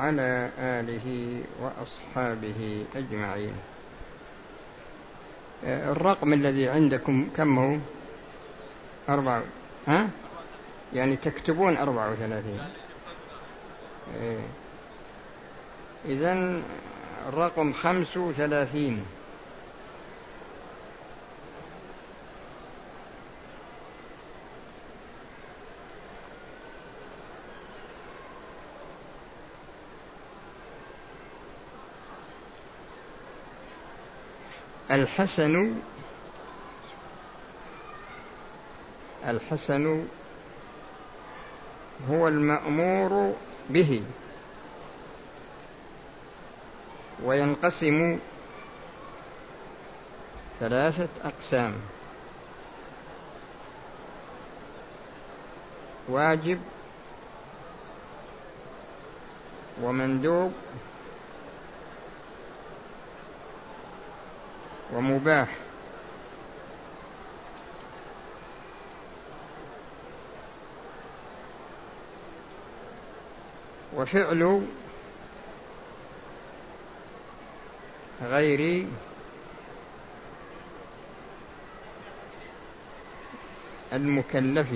وعلى آله وأصحابه أجمعين. الرقم الذي عندكم كم هو؟ أربعة ها؟ يعني تكتبون أربعة وثلاثين. إيه. إذن الرقم خمس وثلاثين. الحسن الحسن هو المأمور به وينقسم ثلاثة أقسام. واجب ومندوب ومباح. وفعل غير المكلف.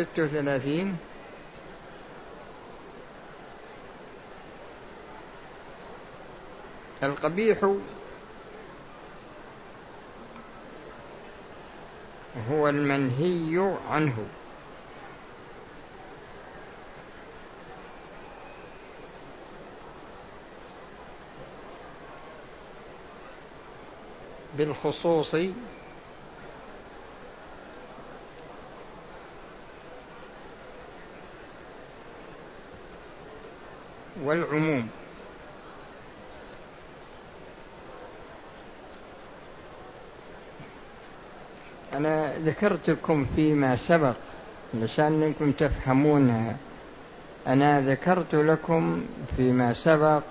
ست وثلاثين. القبيح هو المنهي عنه. بالخصوص والعموم. أنا ذكرت لكم فيما سبق علشان أنكم تفهمونها أنا ذكرت لكم فيما سبق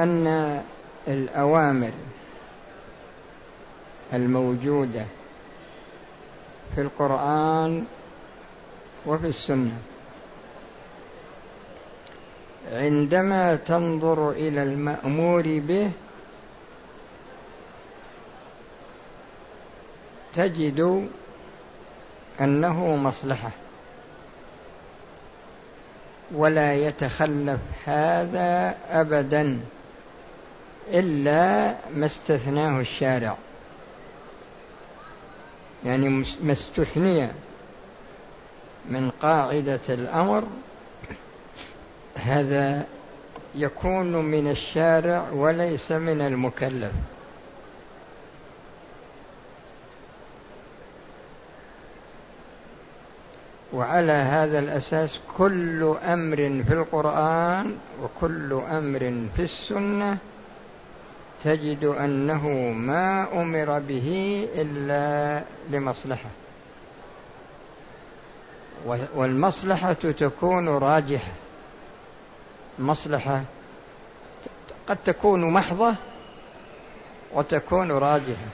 أن الأوامر الموجودة في القرآن وفي السنة عندما تنظر إلى المأمور به تجد أنه مصلحة. ولا يتخلف هذا أبدا إلا ما استثناه الشارع. يعني ما استثني من قاعدة الأمر هذا يكون من الشارع وليس من المكلف. وعلى هذا الأساس كل أمر في القرآن وكل أمر في السنة تجد أنه ما أمر به إلا لمصلحة. والمصلحة تكون راجحة. مصلحة قد تكون محضة وتكون راجحة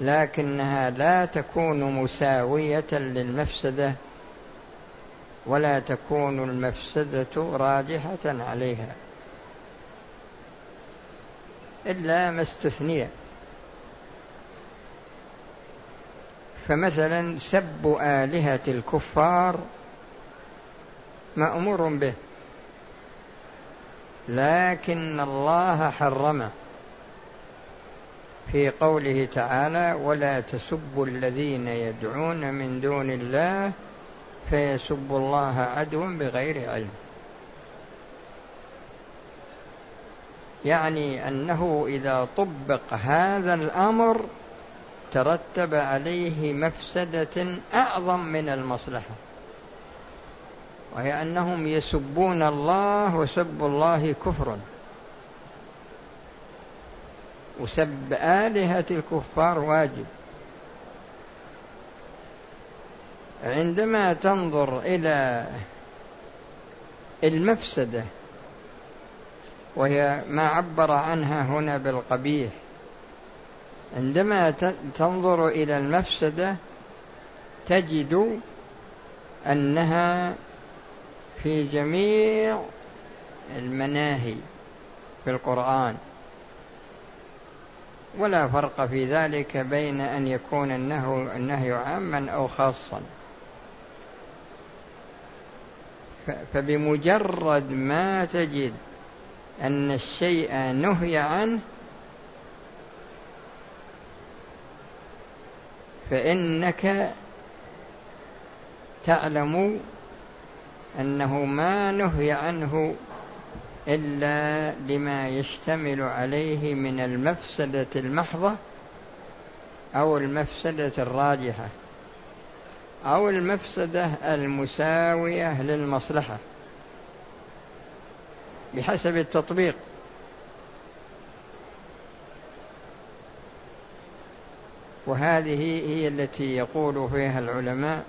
لكنها لا تكون مساوية للمفسدة ولا تكون المفسدة راجحة عليها. إلا ما استثني. فمثلا سب آلهة الكفار مأمور به. لكن الله حرمه في قوله تعالى ولا تسبوا الذين يدعون من دون الله فيسبوا الله عدوا بغير علم يعني أنه إذا طبق هذا الأمر ترتب عليه مفسدة أعظم من المصلحة. وهي أنهم يسبون الله وسب الله كفر وسب آلهة الكفار واجب. عندما تنظر إلى المفسدة وهي ما عبر عنها هنا بالقبيح عندما تنظر إلى المفسدة تجد أنها في جميع المناهي في القرآن. ولا فرق في ذلك بين أن يكون النهي, عاما أو خاصا. فبمجرد ما تجد أن الشيء نهي عنه فإنك تعلم أنه ما نهي عنه إلا لما يشتمل عليه من المفسدة المحضة أو المفسدة الراجحة أو المفسدة المساوية للمصلحة بحسب التطبيق. وهذه هي التي يقول فيها العلماء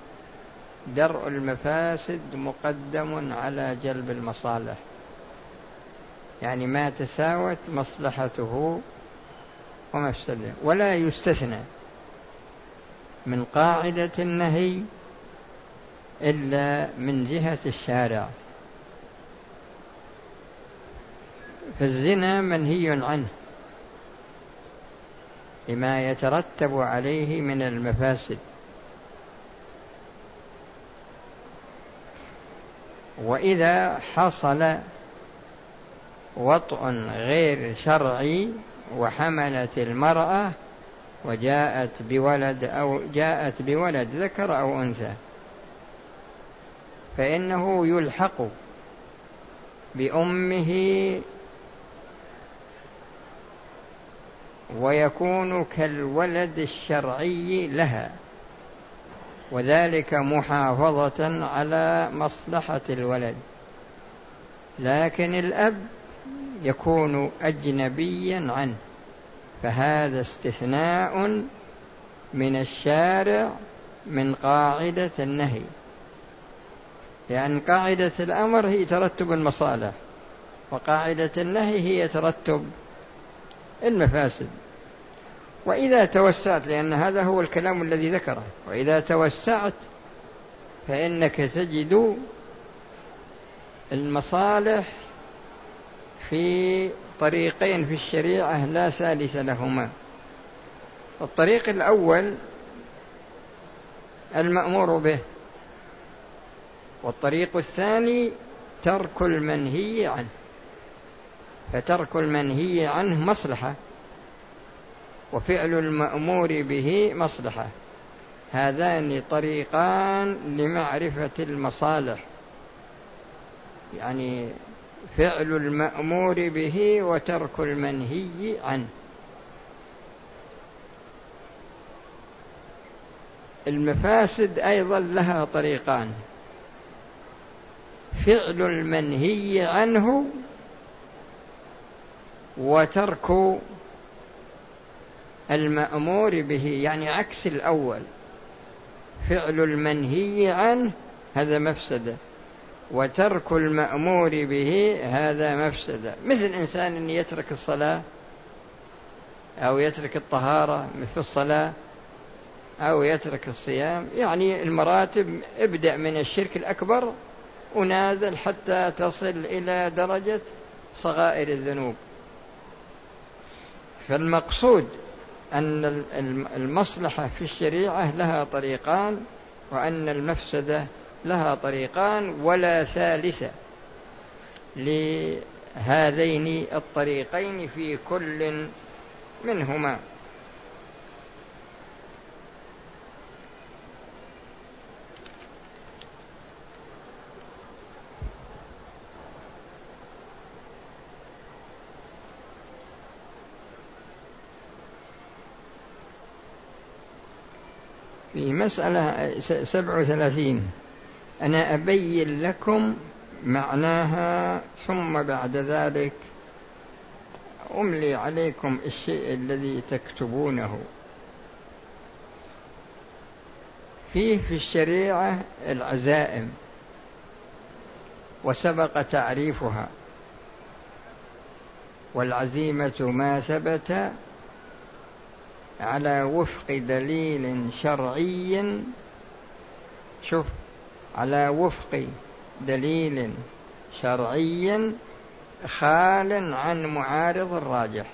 درء المفاسد مقدم على جلب المصالح. يعني ما تساوت مصلحته ومفسده ولا يستثنى من قاعدة النهي إلا من جهة الشارع. فالزنا منهي عنه لما يترتب عليه من المفاسد. وإذا حصل وطء غير شرعي وحملت المرأة وجاءت بولد أو جاءت بولد ذكر أو أنثى فإنه يلحق بأمه ويكون كالولد الشرعي لها. وذلك محافظة على مصلحة الولد. لكن الأب يكون أجنبيا عنه فهذا استثناء من الشارع من قاعدة النهي. لأن قاعدة الأمر هي ترتب المصالح وقاعدة النهي هي ترتب المفاسد. وإذا توسعت لأن هذا هو الكلام الذي ذكره. وإذا توسعت فإنك تجد المصالح في طريقين في الشريعة لا ثالث لهما. الطريق الأول المأمور به والطريق الثاني ترك المنهي عنه. فترك المنهي عنه مصلحة. وفعل المأمور به مصلحة. هذان طريقان لمعرفة المصالح. يعني فعل المأمور به وترك المنهي عنه. المفاسد أيضا لها طريقان. فعل المنهي عنه وترك المأمور به يعني عكس الأول. فعل المنهي عنه هذا مفسدة وترك المأمور به هذا مفسدة. مثل إنسان يترك الصلاة أو يترك الطهارة مثل الصلاة أو يترك الصيام يعني المراتب ابدأ من الشرك الأكبر ونازل حتى تصل إلى درجة صغائر الذنوب. فالمقصود أن المصلحة في الشريعة لها طريقان وأن المفسدة لها طريقان ولا ثالث لهذين الطريقين في كل منهما. في مسألة سبع وثلاثين. أنا أبين لكم معناها ثم بعد ذلك أملي عليكم الشيء الذي تكتبونه. فيه في الشريعة العزائم وسبق تعريفها. والعزيمة ما ثبت على وفق دليل شرعي. شوف على وفق دليل شرعي خال عن معارض الراجح.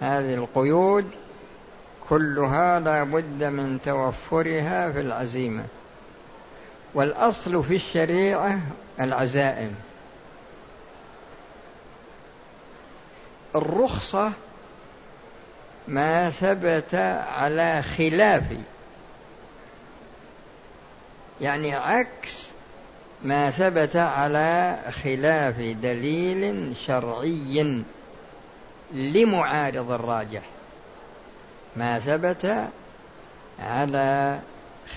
هذه القيود كلها لا بد من توفرها في العزيمة. والأصل في الشريعة العزائم. الرخصة ما ثبت على خلاف. يعني عكس ما ثبت على خلاف دليل شرعي لمعارض الراجح. ما ثبت على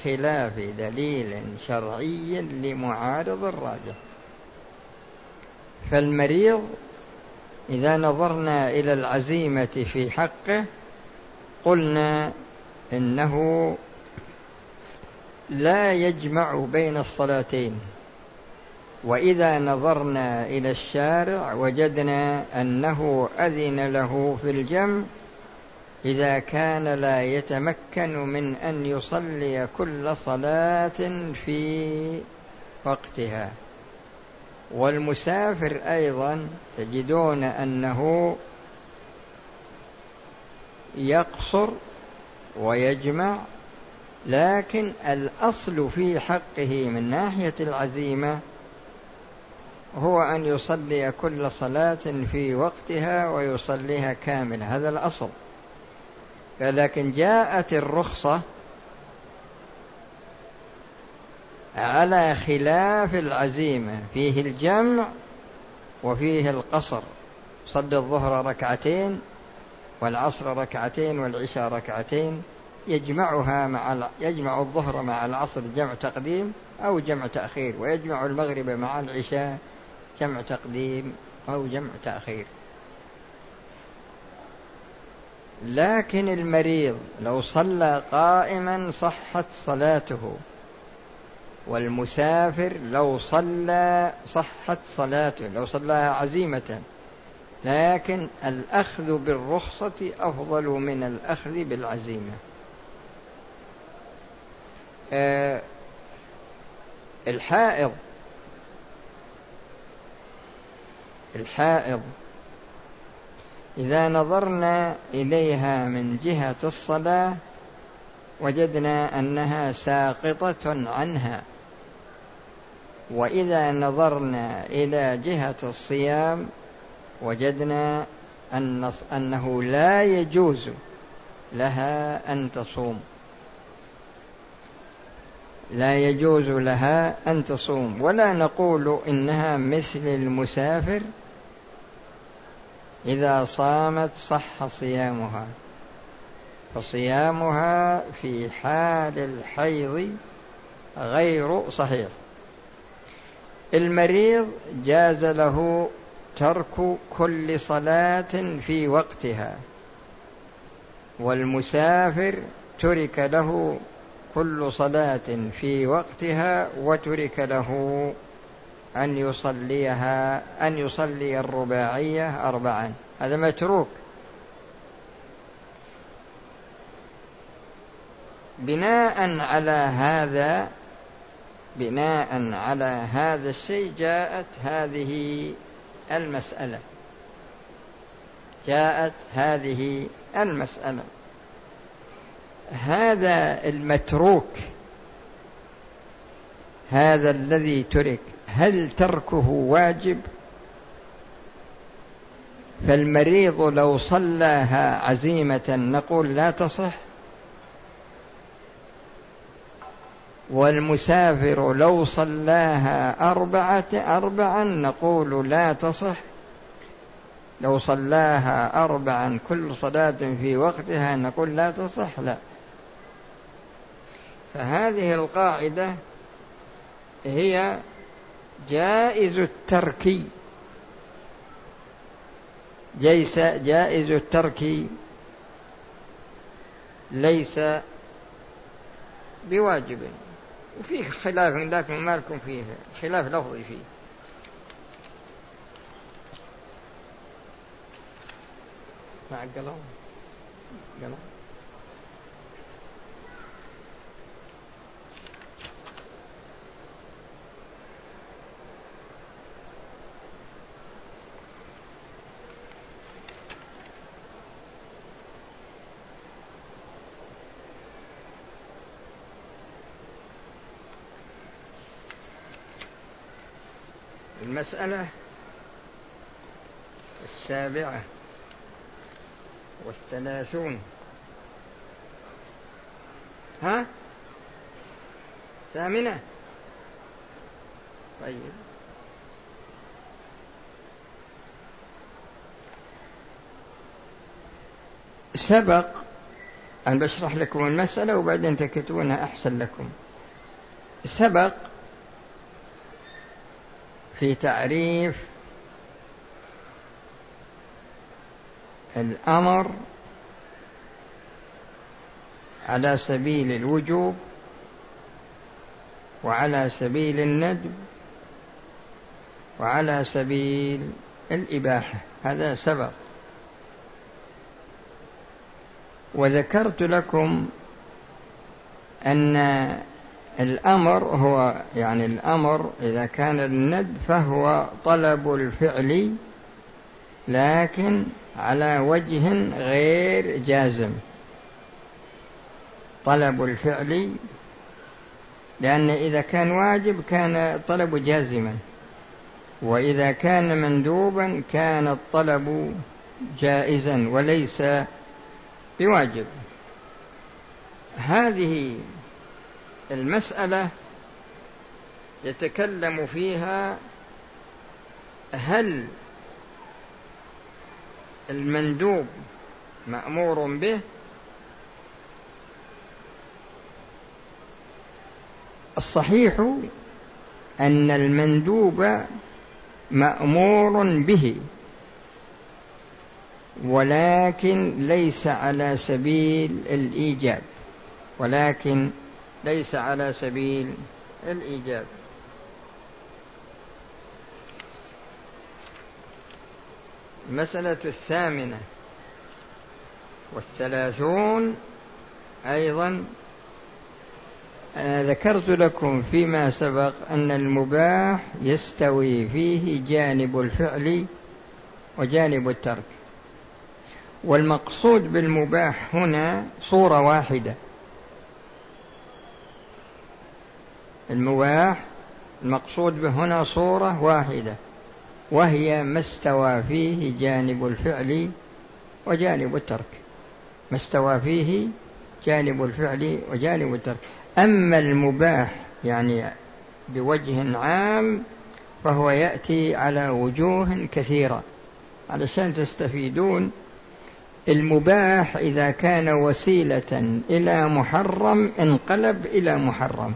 خلاف دليل شرعي لمعارض الراجح. فالمريض إذا نظرنا إلى العزيمة في حقه قلنا إنه لا يجمع بين الصلاتين. وإذا نظرنا إلى الشارع وجدنا أنه أذن له في الجمع إذا كان لا يتمكن من أن يصلي كل صلاة في وقتها. والمسافر أيضا تجدون أنه يقصر ويجمع لكن الأصل في حقه من ناحية العزيمة هو أن يصلي كل صلاة في وقتها ويصليها كامله هذا الأصل. لكن جاءت الرخصة على خلاف العزيمة. فيه الجمع وفيه القصر. صد الظهر ركعتين والعصر ركعتين والعشاء ركعتين. يجمعها مع يجمع الظهر مع العصر جمع تقديم أو جمع تأخير ويجمع المغرب مع العشاء جمع تقديم أو جمع تأخير. لكن المريض لو صلى قائما صحت صلاته. والمسافر لو صلى صحت صلاته لو صلاها عزيمة. لكن الأخذ بالرخصة أفضل من الأخذ بالعزيمة. أه الحائض الحائض إذا نظرنا إليها من جهة الصلاة وجدنا أنها ساقطة عنها. وإذا نظرنا إلى جهة الصيام وجدنا أن أنه لا يجوز لها أن تصوم. لا يجوز لها أن تصوم. ولا نقول إنها مثل المسافر إذا صامت صح صيامها. فصيامها في حال الحيض غير صحيح. المريض جاز له ترك كل صلاة في وقتها والمسافر ترك له كل صلاة في وقتها وترك له أن يصليها أن يصلي الرباعية أربعا. هذا متروك. بناء على هذا بناء على هذا الشيء جاءت هذه المسألة. جاءت هذه المسألة. هذا المتروك هذا الذي ترك هل تركه واجب؟ فالمريض لو صلاها عزيمة نقول لا تصح. والمسافر لو صلاها أربعة أربعا نقول لا تصح. لو صلاها أربعا كل صلاة في وقتها نقول لا تصح لا. فهذه القاعدة هي جائز الترك جيس جائز الترك ليس بواجب. وفيه خلاف لكن ما لكم فيه خلاف لفظي فيه. مع قلم قلم المسألة السابعة والثلاثون. ها؟ ثامنة. طيب. سبق أن بشرح لكم المسألة وبعدين تكتبونها أحسن لكم. سبق في تعريف الأمر على سبيل الوجوب وعلى سبيل الندب وعلى سبيل الإباحة. هذا سبق وذكرت لكم أن الأمر هو يعني الأمر إذا كان الند فهو طلب الفعل لكن على وجه غير جازم. طلب الفعل لأن إذا كان واجب كان الطلب جازما وإذا كان مندوبا كان الطلب جائزا وليس بواجب. هذه المسألة يتكلم فيها هل المندوب مأمور به الصحيح أن المندوب مأمور به ولكن ليس على سبيل الإيجاب ولكن ليس على سبيل الإيجاب. المسألة الثامنة والثلاثون أيضا. أنا ذكرت لكم فيما سبق أن المباح يستوي فيه جانب الفعل وجانب الترك. والمقصود بالمباح هنا صورة واحدة. المباح المقصود به هنا صورة واحدة وهي ما استوى فيه جانب الفعل وجانب الترك. ما استوى فيه جانب الفعل وجانب الترك. أما المباح يعني بوجه عام فهو يأتي على وجوه كثيرة. علشان تستفيدون المباح إذا كان وسيلة إلى محرم انقلب إلى محرم.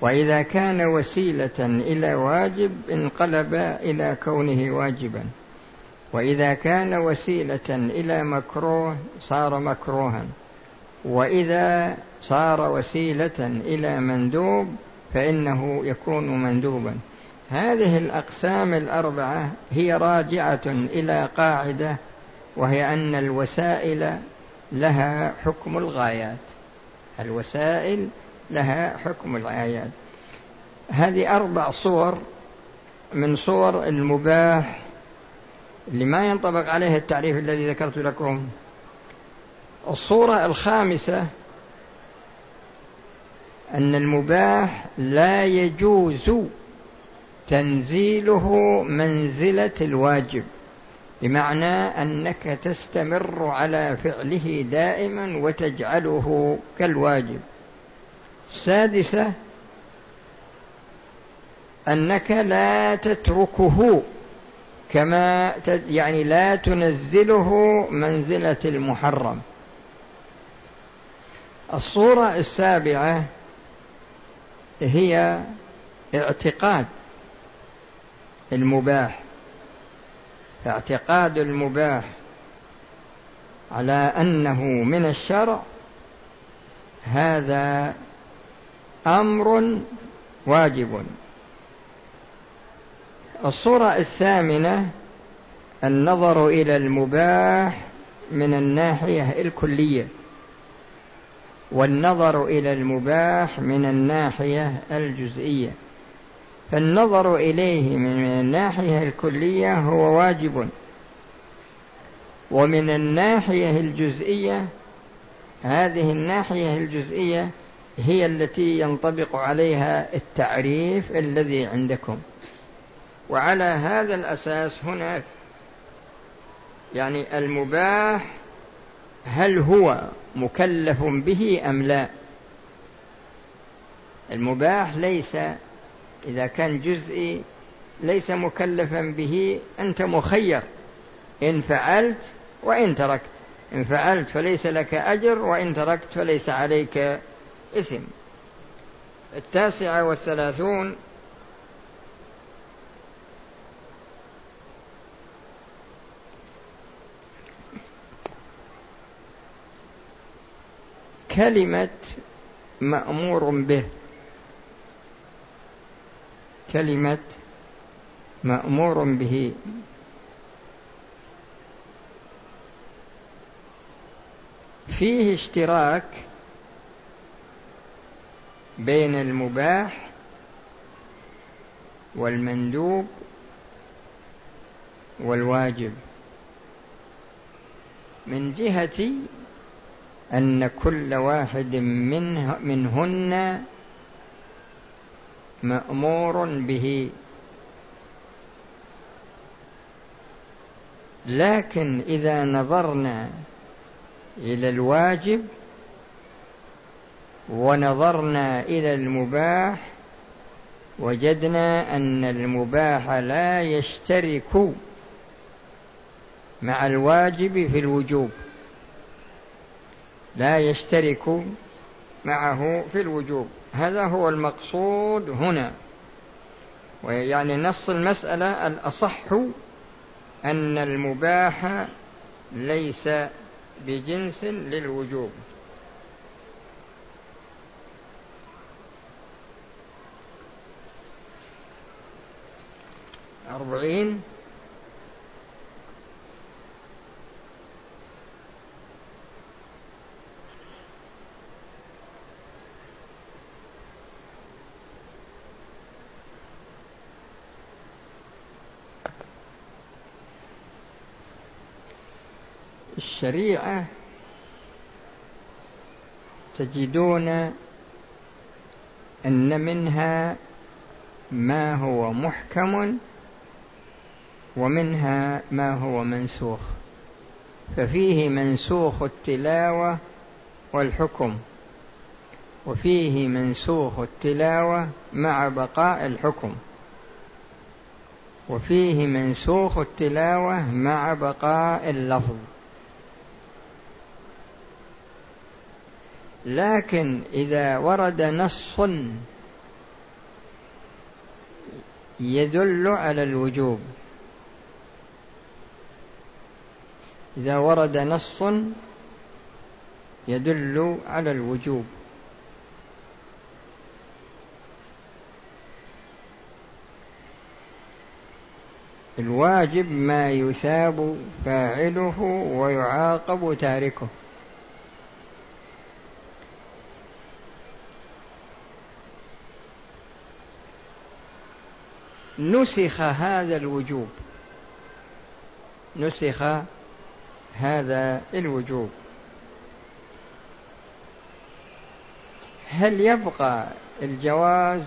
وإذا كان وسيلة إلى واجب انقلب إلى كونه واجبا. وإذا كان وسيلة إلى مكروه صار مكروها. وإذا صار وسيلة إلى مندوب فإنه يكون مندوبا. هذه الأقسام الأربعة هي راجعة إلى قاعدة وهي أن الوسائل لها حكم الغايات. الوسائل لها حكم الآيات. هذه أربع صور من صور المباح اللي ما ينطبق عليه التعريف الذي ذكرت لكم. الصورة الخامسة أن المباح لا يجوز تنزيله منزلة الواجب بمعنى أنك تستمر على فعله دائما وتجعله كالواجب. السادسة أنك لا تتركه كما يعني لا تنزله منزلة المحرم. الصورة السابعة هي اعتقاد المباح اعتقاد المباح على أنه من الشرع. هذا أمر واجب. الصورة الثامنة النظر إلى المباح من الناحية الكلية. والنظر إلى المباح من الناحية الجزئية. فالنظر إليه من الناحية الكلية هو واجب. ومن الناحية الجزئية هذه الناحية الجزئية هي التي ينطبق عليها التعريف الذي عندكم. وعلى هذا الأساس هنا يعني المباح هل هو مكلف به أم لا؟ المباح ليس إذا كان جزئي ليس مكلفا به أنت مخير. إن فعلت وإن تركت. إن فعلت فليس لك أجر وإن تركت فليس عليك إثم التاسعة والثلاثون. كلمة مأمور به. كلمة مأمور به. فيه اشتراك بين المباح والمندوب والواجب. من جهة أن كل واحد منه منهن مأمور به. لكن إذا نظرنا إلى الواجب ونظرنا إلى المباح وجدنا أن المباح لا يشترك مع الواجب في الوجوب لا يشترك معه في الوجوب. هذا هو المقصود هنا. ويعني نص المسألة الأصح أن المباح ليس بجنس للوجوب. أربعين. الشريعة تجدون أن منها ما هو محكم ومنها ما هو منسوخ. ففيه منسوخ التلاوة والحكم وفيه منسوخ التلاوة مع بقاء الحكم وفيه منسوخ التلاوة مع بقاء اللفظ. لكن إذا ورد نص يدل على الوجوب. إذا ورد نص يدل على الوجوب. الواجب ما يثاب فاعله ويعاقب تاركه. نسخ هذا الوجوب. نسخ هذا الوجوب. هل يبقى الجواز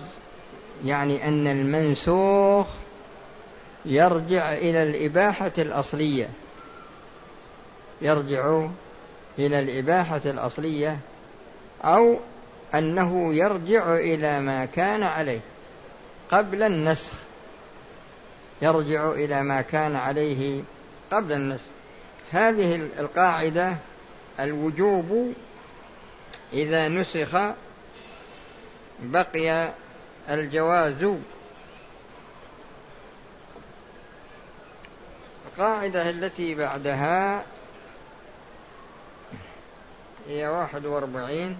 يعني أن المنسوخ يرجع إلى الإباحة الأصلية؟ يرجع إلى الإباحة الأصلية أو أنه يرجع إلى ما كان عليه قبل النسخ. يرجع إلى ما كان عليه قبل النسخ. هذه القاعدة الوجوب إذا نسخ بقي الجواز. القاعدة التي بعدها هي واحد وأربعين.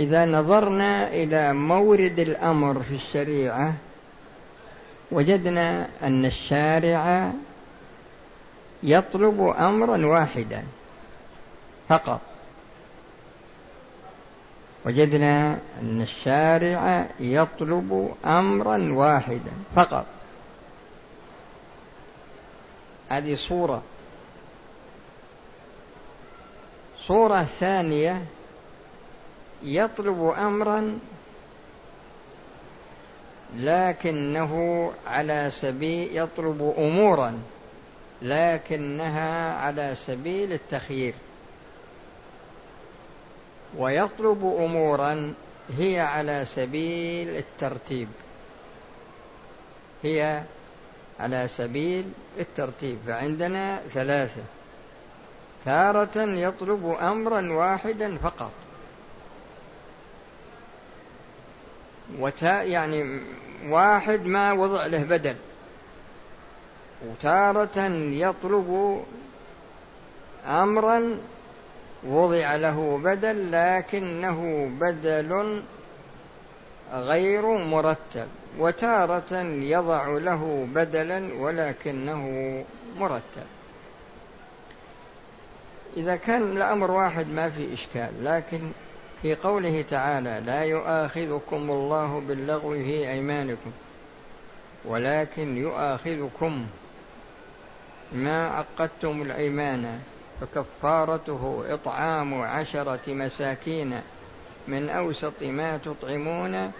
إذا نظرنا إلى مورد الأمر في الشريعة وجدنا أن الشارع يطلب أمرا واحدا فقط. وجدنا أن الشارع يطلب أمرا واحدا فقط. هذه صورة. صورة ثانية يطلب أمرا لكنه على سبيل يطلب أمورا لكنها على سبيل التخيير. ويطلب أمورا هي على سبيل الترتيب. هي على سبيل الترتيب. فعندنا ثلاثة. تارة يطلب أمرا واحدا فقط. وتا يعني واحد ما وضع له بدل وتارة يطلب أمرا وضع له بدل لكنه بدل غير مرتب. وتارة يضع له بدلا ولكنه مرتب. إذا كان الأمر واحد ما في إشكال لكن في قوله تعالى لا يؤاخذكم الله باللغو في أيمانكم ولكن يؤاخذكم ما عقدتم الأيمان فكفارته إطعام عشرة مساكين من أوسط ما تطعمون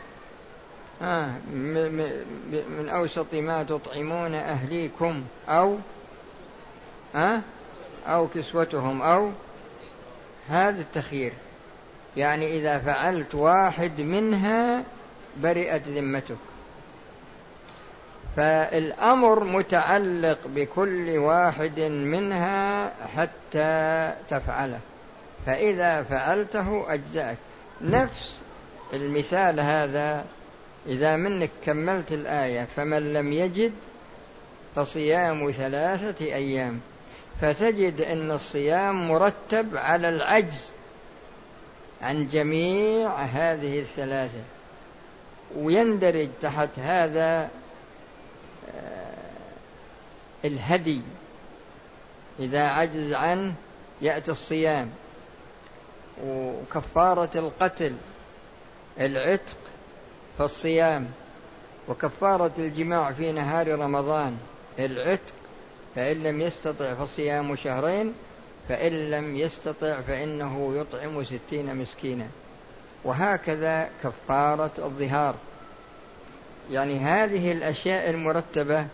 آه من أوسط ما تطعمون أهليكم أو آه أو كسوتهم أو هذا التخيير. يعني إذا فعلت واحد منها برئت ذمتك. فالأمر متعلق بكل واحد منها حتى تفعله. فإذا فعلته أجزأك. نفس المثال هذا إذا منك كملت الآية فمن لم يجد فصيام ثلاثة أيام. فتجد إن الصيام مرتب على العجز. عن جميع هذه الثلاثة ويندرج تحت هذا الهدي. إذا عجز عنه يأتي الصيام. وكفارة القتل العتق فالصيام وكفارة الجماع في نهار رمضان العتق فإن لم يستطع فصيام شهرين فإن لم يستطع فإنه يطعم ستين مسكينا. وهكذا كفارة الظهار. يعني هذه الأشياء المرتبة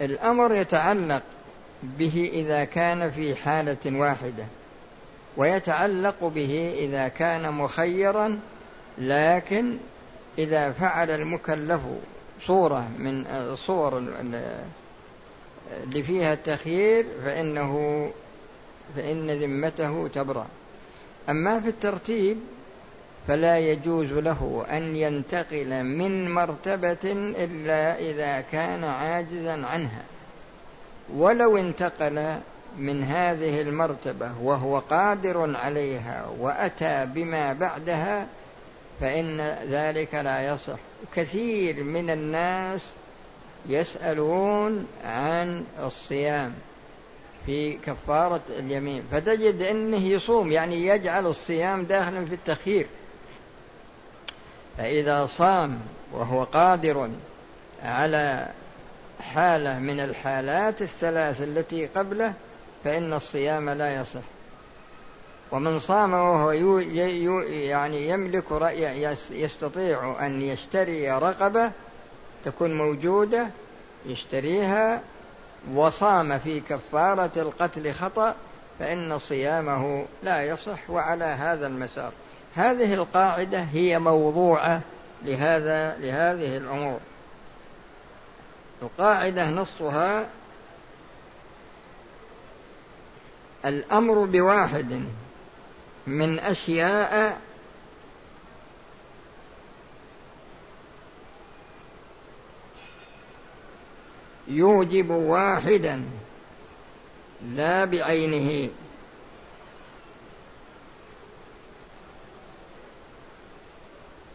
الأمر يتعلق به إذا كان في حالة واحدة ويتعلق به إذا كان مخيرا لكن إذا فعل المكلف صورة من الصور اللي فيها التخيير فإنه فإن ذمته تبرأ. أما في الترتيب فلا يجوز له أن ينتقل من مرتبة إلا إذا كان عاجزا عنها. ولو انتقل من هذه المرتبة وهو قادر عليها وأتى بما بعدها فإن ذلك لا يصح. كثير من الناس يسألون عن الصيام. في كفارة اليمين فتجد أنه يصوم يعني يجعل الصيام داخلا في التخيير. فإذا صام وهو قادر على حالة من الحالات الثلاث التي قبله فإن الصيام لا يصح. ومن صام وهو يعني يملك رأي يستطيع أن يشتري رقبة تكون موجودة يشتريها وصام في كفارة القتل خطأ فإن صيامه لا يصح وعلى هذا المسار. هذه القاعدة هي موضوعة لهذا لهذه الأمور. القاعدة نصها الأمر بواحد من أشياء يوجب واحدا لا بعينه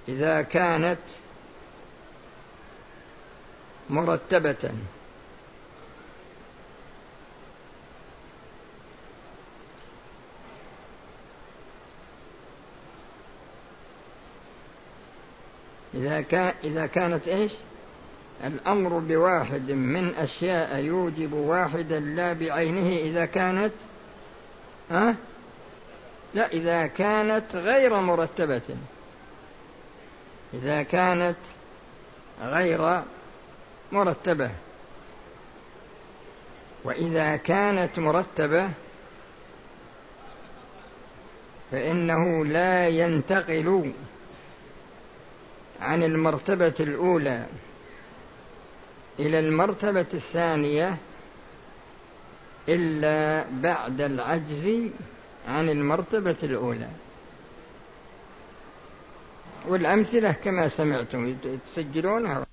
إذا كانت مرتبة إذا كان إذا كانت إيش؟ الأمر بواحد من أشياء يوجب واحدا لا بعينه إذا كانت ها؟ لا إذا كانت غير مرتبة. إذا كانت غير مرتبة. وإذا كانت مرتبة فإنه لا ينتقل عن المرتبة الأولى. إلى المرتبة الثانية إلا بعد العجز عن المرتبة الأولى. والأمثلة كما سمعتم تسجلونها